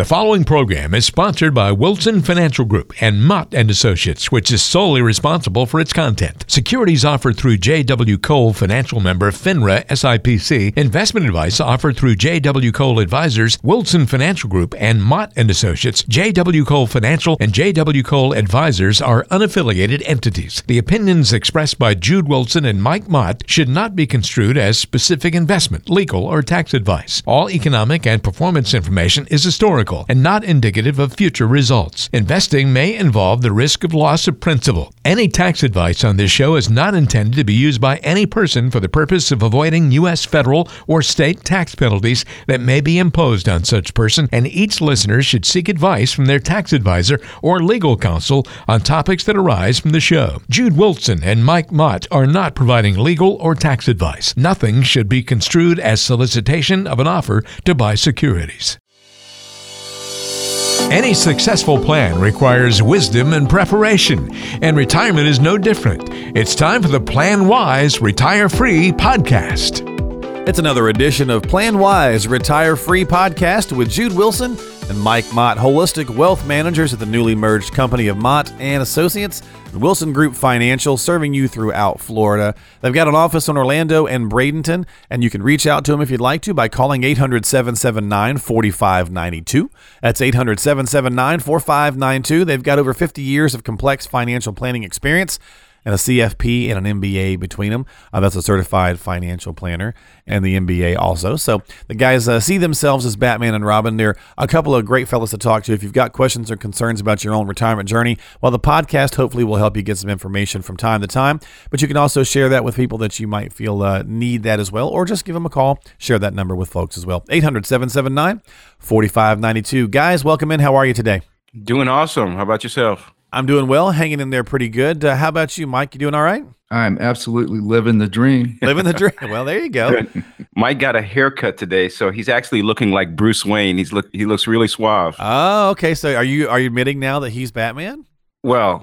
The following program is sponsored by Wilson Financial Group and Mott and Associates, which is solely responsible for its content. Securities offered through J.W. Cole Financial Member FINRA SIPC. Investment advice offered through J.W. Cole Advisors, Wilson Financial Group, and Mott and Associates. J.W. Cole Financial and J.W. Cole Advisors are unaffiliated entities. The opinions expressed by Jude Wilson and Mike Mott should not be construed as specific investment, legal, or tax advice. All economic and performance information is historical and not indicative of future results. Investing may involve the risk of loss of principal. Any tax advice on this show is not intended to be used by any person for the purpose of avoiding U.S. federal or state tax penalties that may be imposed on such person, and each listener should seek advice from their tax advisor or legal counsel on topics that arise from the show. Jude Wilson and Mike Mott are not providing legal or tax advice. Nothing should be construed as solicitation of an offer to buy securities. Any successful plan requires wisdom and preparation, and retirement is no different. It's time for the Plan Wise Retire Free podcast. It's another edition of Plan Wise Retire Free podcast with Jude Wilson and Mike Mott, holistic wealth managers at the newly merged company of Mott and Associates, and Wilson Group Financial, serving you throughout Florida. They've got an office in Orlando and Bradenton, and you can reach out to them if you'd like to by calling 800 779 4592. That's 800 779 4592. They've got over 50 years of complex financial planning experience and a CFP and an MBA between them. Uh, that's a certified financial planner and the MBA also. So the guys uh, see themselves as Batman and Robin. They're a couple of great fellows to talk to. If you've got questions or concerns about your own retirement journey, well, the podcast hopefully will help you get some information from time to time. But you can also share that with people that you might feel uh, need that as well, or just give them a call. Share that number with folks as well. 800 779 4592. Guys, welcome in. How are you today? Doing awesome. How about yourself? I'm doing well, hanging in there pretty good. Uh, how about you, Mike? You doing all right? I'm absolutely living the dream. living the dream. Well, there you go. Mike got a haircut today, so he's actually looking like Bruce Wayne. He's look he looks really suave. Oh, okay. So are you are you admitting now that he's Batman? Well,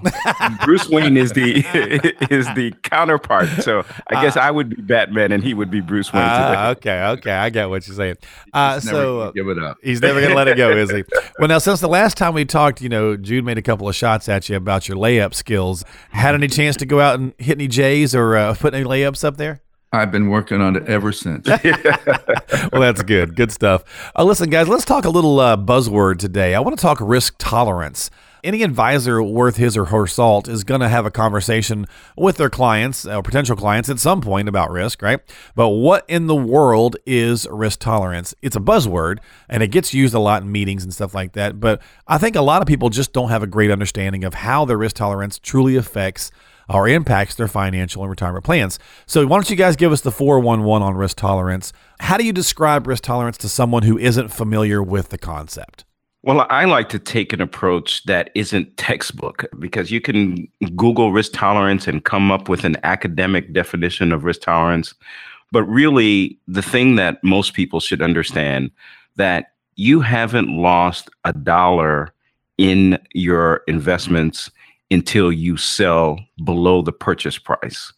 Bruce Wayne is the is the counterpart. So I guess uh, I would be Batman and he would be Bruce Wayne. Uh, okay, okay, I get what you're saying. Uh, so give it up. He's never gonna let it go, is he? Well, now since the last time we talked, you know, Jude made a couple of shots at you about your layup skills. Had any chance to go out and hit any J's or uh, put any layups up there? I've been working on it ever since. well, that's good. Good stuff. Uh, listen, guys, let's talk a little uh, buzzword today. I want to talk risk tolerance any advisor worth his or her salt is going to have a conversation with their clients or potential clients at some point about risk, right? But what in the world is risk tolerance? It's a buzzword and it gets used a lot in meetings and stuff like that. But I think a lot of people just don't have a great understanding of how their risk tolerance truly affects or impacts their financial and retirement plans. So, why don't you guys give us the 411 on risk tolerance? How do you describe risk tolerance to someone who isn't familiar with the concept? Well, I like to take an approach that isn't textbook because you can Google risk tolerance and come up with an academic definition of risk tolerance. But really, the thing that most people should understand that you haven't lost a dollar in your investments until you sell below the purchase price.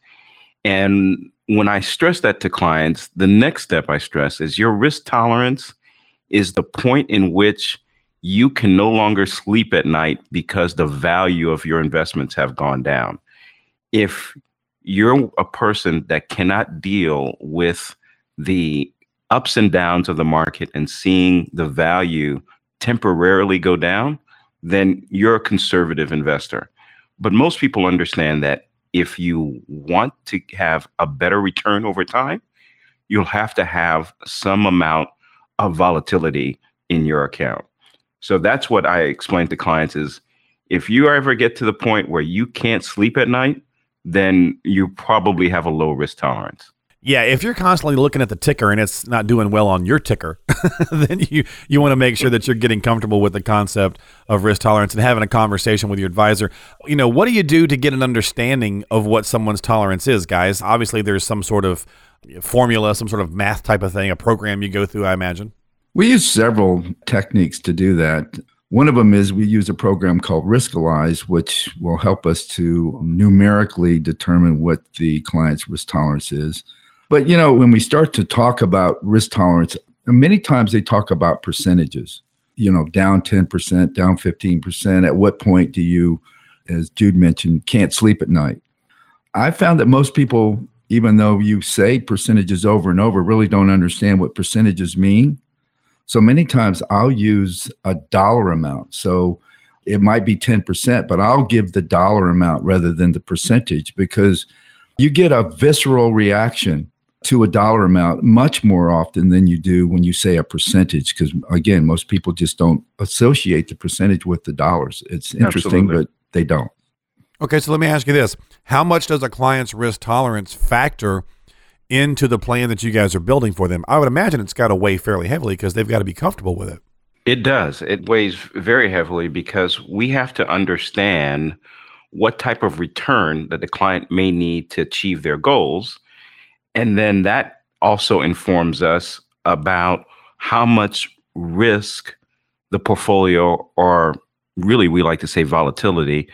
And when I stress that to clients, the next step I stress is your risk tolerance is the point in which you can no longer sleep at night because the value of your investments have gone down. If you're a person that cannot deal with the ups and downs of the market and seeing the value temporarily go down, then you're a conservative investor. But most people understand that if you want to have a better return over time, you'll have to have some amount of volatility in your account. So that's what I explain to clients is if you ever get to the point where you can't sleep at night, then you probably have a low risk tolerance. Yeah, if you're constantly looking at the ticker and it's not doing well on your ticker, then you you want to make sure that you're getting comfortable with the concept of risk tolerance and having a conversation with your advisor. You know, what do you do to get an understanding of what someone's tolerance is, guys? Obviously, there's some sort of formula, some sort of math type of thing, a program you go through, I imagine. We use several techniques to do that. One of them is we use a program called Riskalyze, which will help us to numerically determine what the client's risk tolerance is. But you know, when we start to talk about risk tolerance, many times they talk about percentages. you know, down 10%, down 15%? At what point do you, as Jude mentioned, can't sleep at night? I found that most people, even though you say percentages over and over, really don't understand what percentages mean. So many times I'll use a dollar amount. So it might be 10%, but I'll give the dollar amount rather than the percentage because you get a visceral reaction to a dollar amount much more often than you do when you say a percentage because again most people just don't associate the percentage with the dollars it's interesting Absolutely. but they don't okay so let me ask you this how much does a client's risk tolerance factor into the plan that you guys are building for them i would imagine it's got to weigh fairly heavily because they've got to be comfortable with it. It does. It weighs very heavily because we have to understand what type of return that the client may need to achieve their goals. And then that also informs us about how much risk the portfolio, or really we like to say volatility,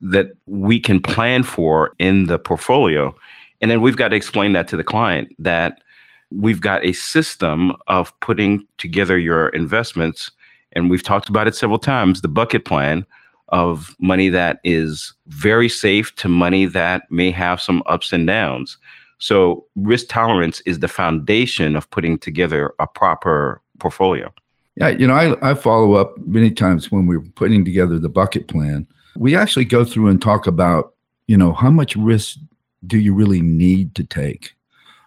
that we can plan for in the portfolio. And then we've got to explain that to the client that we've got a system of putting together your investments. And we've talked about it several times the bucket plan of money that is very safe to money that may have some ups and downs. So risk tolerance is the foundation of putting together a proper portfolio. Yeah, you know, I, I follow up many times when we're putting together the bucket plan. We actually go through and talk about, you know, how much risk do you really need to take?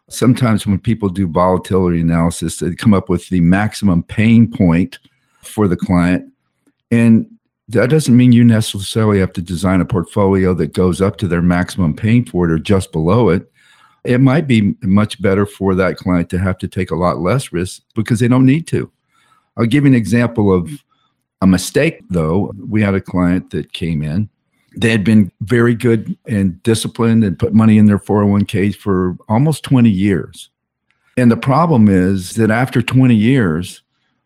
Sometimes when people do volatility analysis, they come up with the maximum pain point for the client. And that doesn't mean you necessarily have to design a portfolio that goes up to their maximum pain point or just below it it might be much better for that client to have to take a lot less risk because they don't need to. I'll give you an example of a mistake, though. We had a client that came in. They had been very good and disciplined and put money in their 401ks for almost 20 years. And the problem is that after 20 years,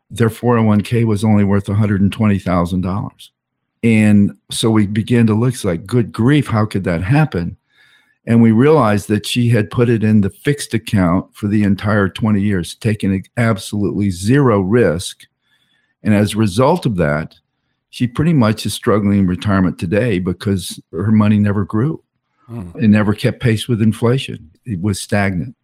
their 401k was only worth $120,000. And so we began to look like, good grief, how could that happen? And we realized that she had put it in the fixed account for the entire 20 years, taking absolutely zero risk. And as a result of that, she pretty much is struggling in retirement today because her money never grew. Hmm. It never kept pace with inflation. It was stagnant.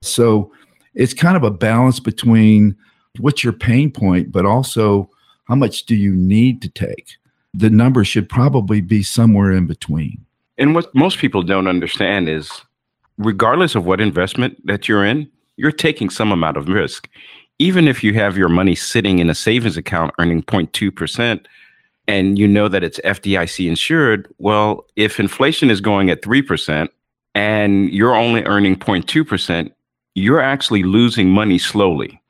So it's kind of a balance between what's your pain point, but also how much do you need to take? The number should probably be somewhere in between. And what most people don't understand is regardless of what investment that you're in, you're taking some amount of risk. Even if you have your money sitting in a savings account earning 0.2% and you know that it's FDIC insured, well, if inflation is going at 3% and you're only earning 0.2%, you're actually losing money slowly.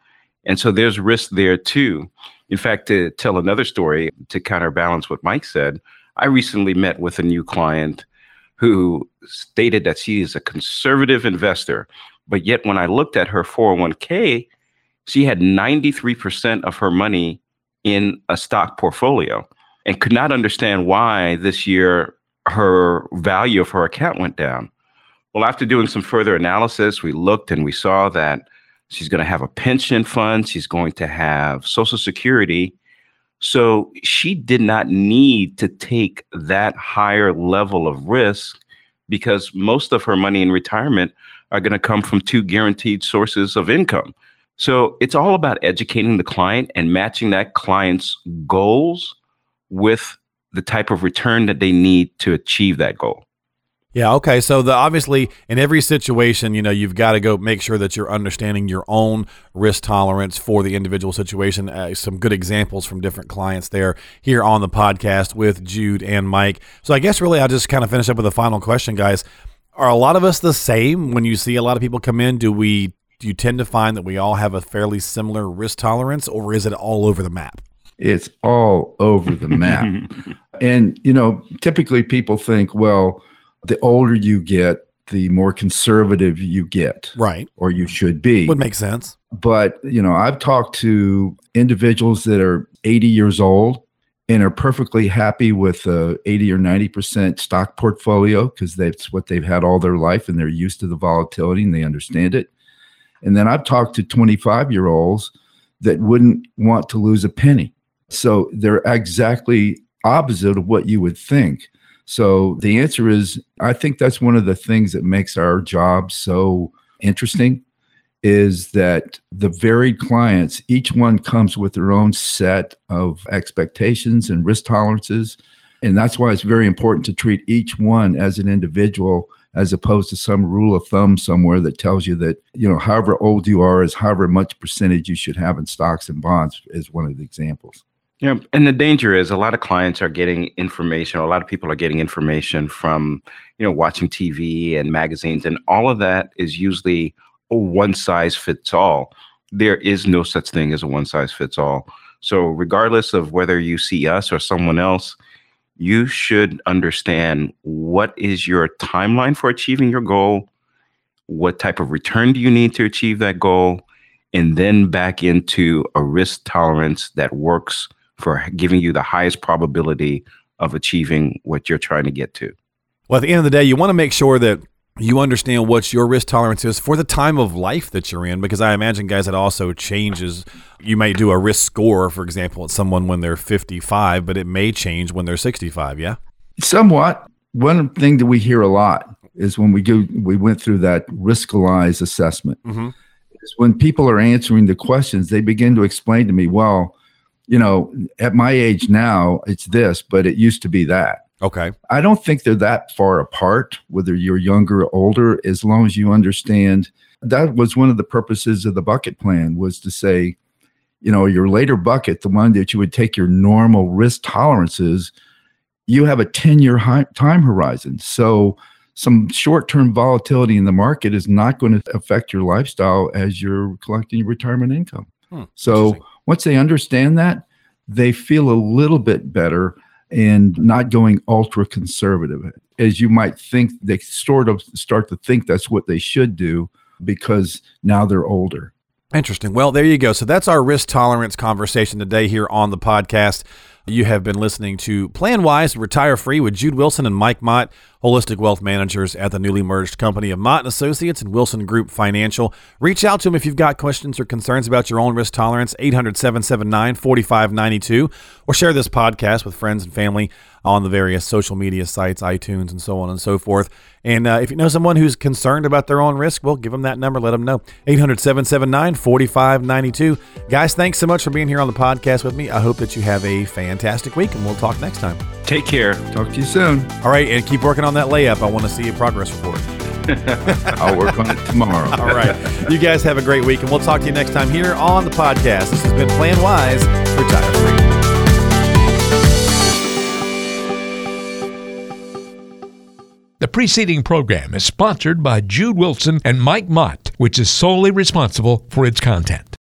And so there's risk there too. In fact, to tell another story to counterbalance what Mike said, I recently met with a new client who stated that she is a conservative investor. But yet, when I looked at her 401k, she had 93% of her money in a stock portfolio and could not understand why this year her value of her account went down. Well, after doing some further analysis, we looked and we saw that she's going to have a pension fund, she's going to have Social Security, so she did not need to take that higher level of risk because most of her money in retirement are going to come from two guaranteed sources of income. So it's all about educating the client and matching that client's goals with the type of return that they need to achieve that goal. Yeah. Okay. So the obviously in every situation, you know, you've got to go make sure that you're understanding your own risk tolerance for the individual situation. Uh, some good examples from different clients there here on the podcast with Jude and Mike. So I guess really I'll just kind of finish up with a final question, guys. Are a lot of us the same when you see a lot of people come in? Do we do you tend to find that we all have a fairly similar risk tolerance, or is it all over the map? It's all over the map. and you know, typically people think, well the older you get, the more conservative you get. Right. Or you should be. Would make sense. But, you know, I've talked to individuals that are 80 years old and are perfectly happy with a 80 or 90% stock portfolio because that's what they've had all their life and they're used to the volatility and they understand it. And then I've talked to 25 year olds that wouldn't want to lose a penny So they're exactly opposite of what you would think. So the answer is I think that's one of the things that makes our job so interesting is that the varied clients, each one comes with their own set of expectations and risk tolerances. And that's why it's very important to treat each one as an individual as opposed to some rule of thumb somewhere that tells you that, you know, however old you are is however much percentage you should have in stocks and bonds is one of the examples. Yeah, and the danger is a lot of clients are getting information, a lot of people are getting information from, you know, watching TV and magazines, and all of that is usually a one size fits all. There is no such thing as a one size fits all. So, regardless of whether you see us or someone else, you should understand what is your timeline for achieving your goal, what type of return do you need to achieve that goal, and then back into a risk tolerance that works for giving you the highest probability of achieving what you're trying to get to. Well, at the end of the day, you want to make sure that you understand what your risk tolerance is for the time of life that you're in, because I imagine, guys, it also changes. You may do a risk score, for example, at someone when they're 55, but it may change when they're 65. Yeah. Somewhat. One thing that we hear a lot is when we go, we went through that riskalyze assessment. Mm-hmm. Is when people are answering the questions, they begin to explain to me, well, you know, at my age now, it's this, but it used to be that. Okay. I don't think they're that far apart, whether you're younger or older, as long as you understand. That was one of the purposes of the bucket plan was to say, you know, your later bucket, the one that you would take your normal risk tolerances, you have a 10 year time horizon. So some short term volatility in the market is not going to affect your lifestyle as you're collecting your retirement income. Hmm, so once they understand that, they feel a little bit better and not going ultra conservative. As you might think, they sort of start to think that's what they should do because now they're older. Interesting. Well, there you go. So that's our risk tolerance conversation today here on the podcast. You have been listening to Plan Wise, Retire Free with Jude Wilson and Mike Mott, holistic wealth managers at the newly merged company of Mott and Associates and Wilson Group Financial. Reach out to them if you've got questions or concerns about your own risk tolerance, 800 779 4592, or share this podcast with friends and family on the various social media sites, iTunes, and so on and so forth. And uh, if you know someone who's concerned about their own risk, well, give them that number. Let them know. 800 779 4592. Guys, thanks so much for being here on the podcast with me. I hope that you have a fantastic week, and we'll talk next time. Take care. Talk to you soon. All right, and keep working on that layup. I want to see a progress report. I'll work on it tomorrow. All right. You guys have a great week, and we'll talk to you next time here on the podcast. This has been Plan Wise, Retire Free. The preceding program is sponsored by Jude Wilson and Mike Mott, which is solely responsible for its content.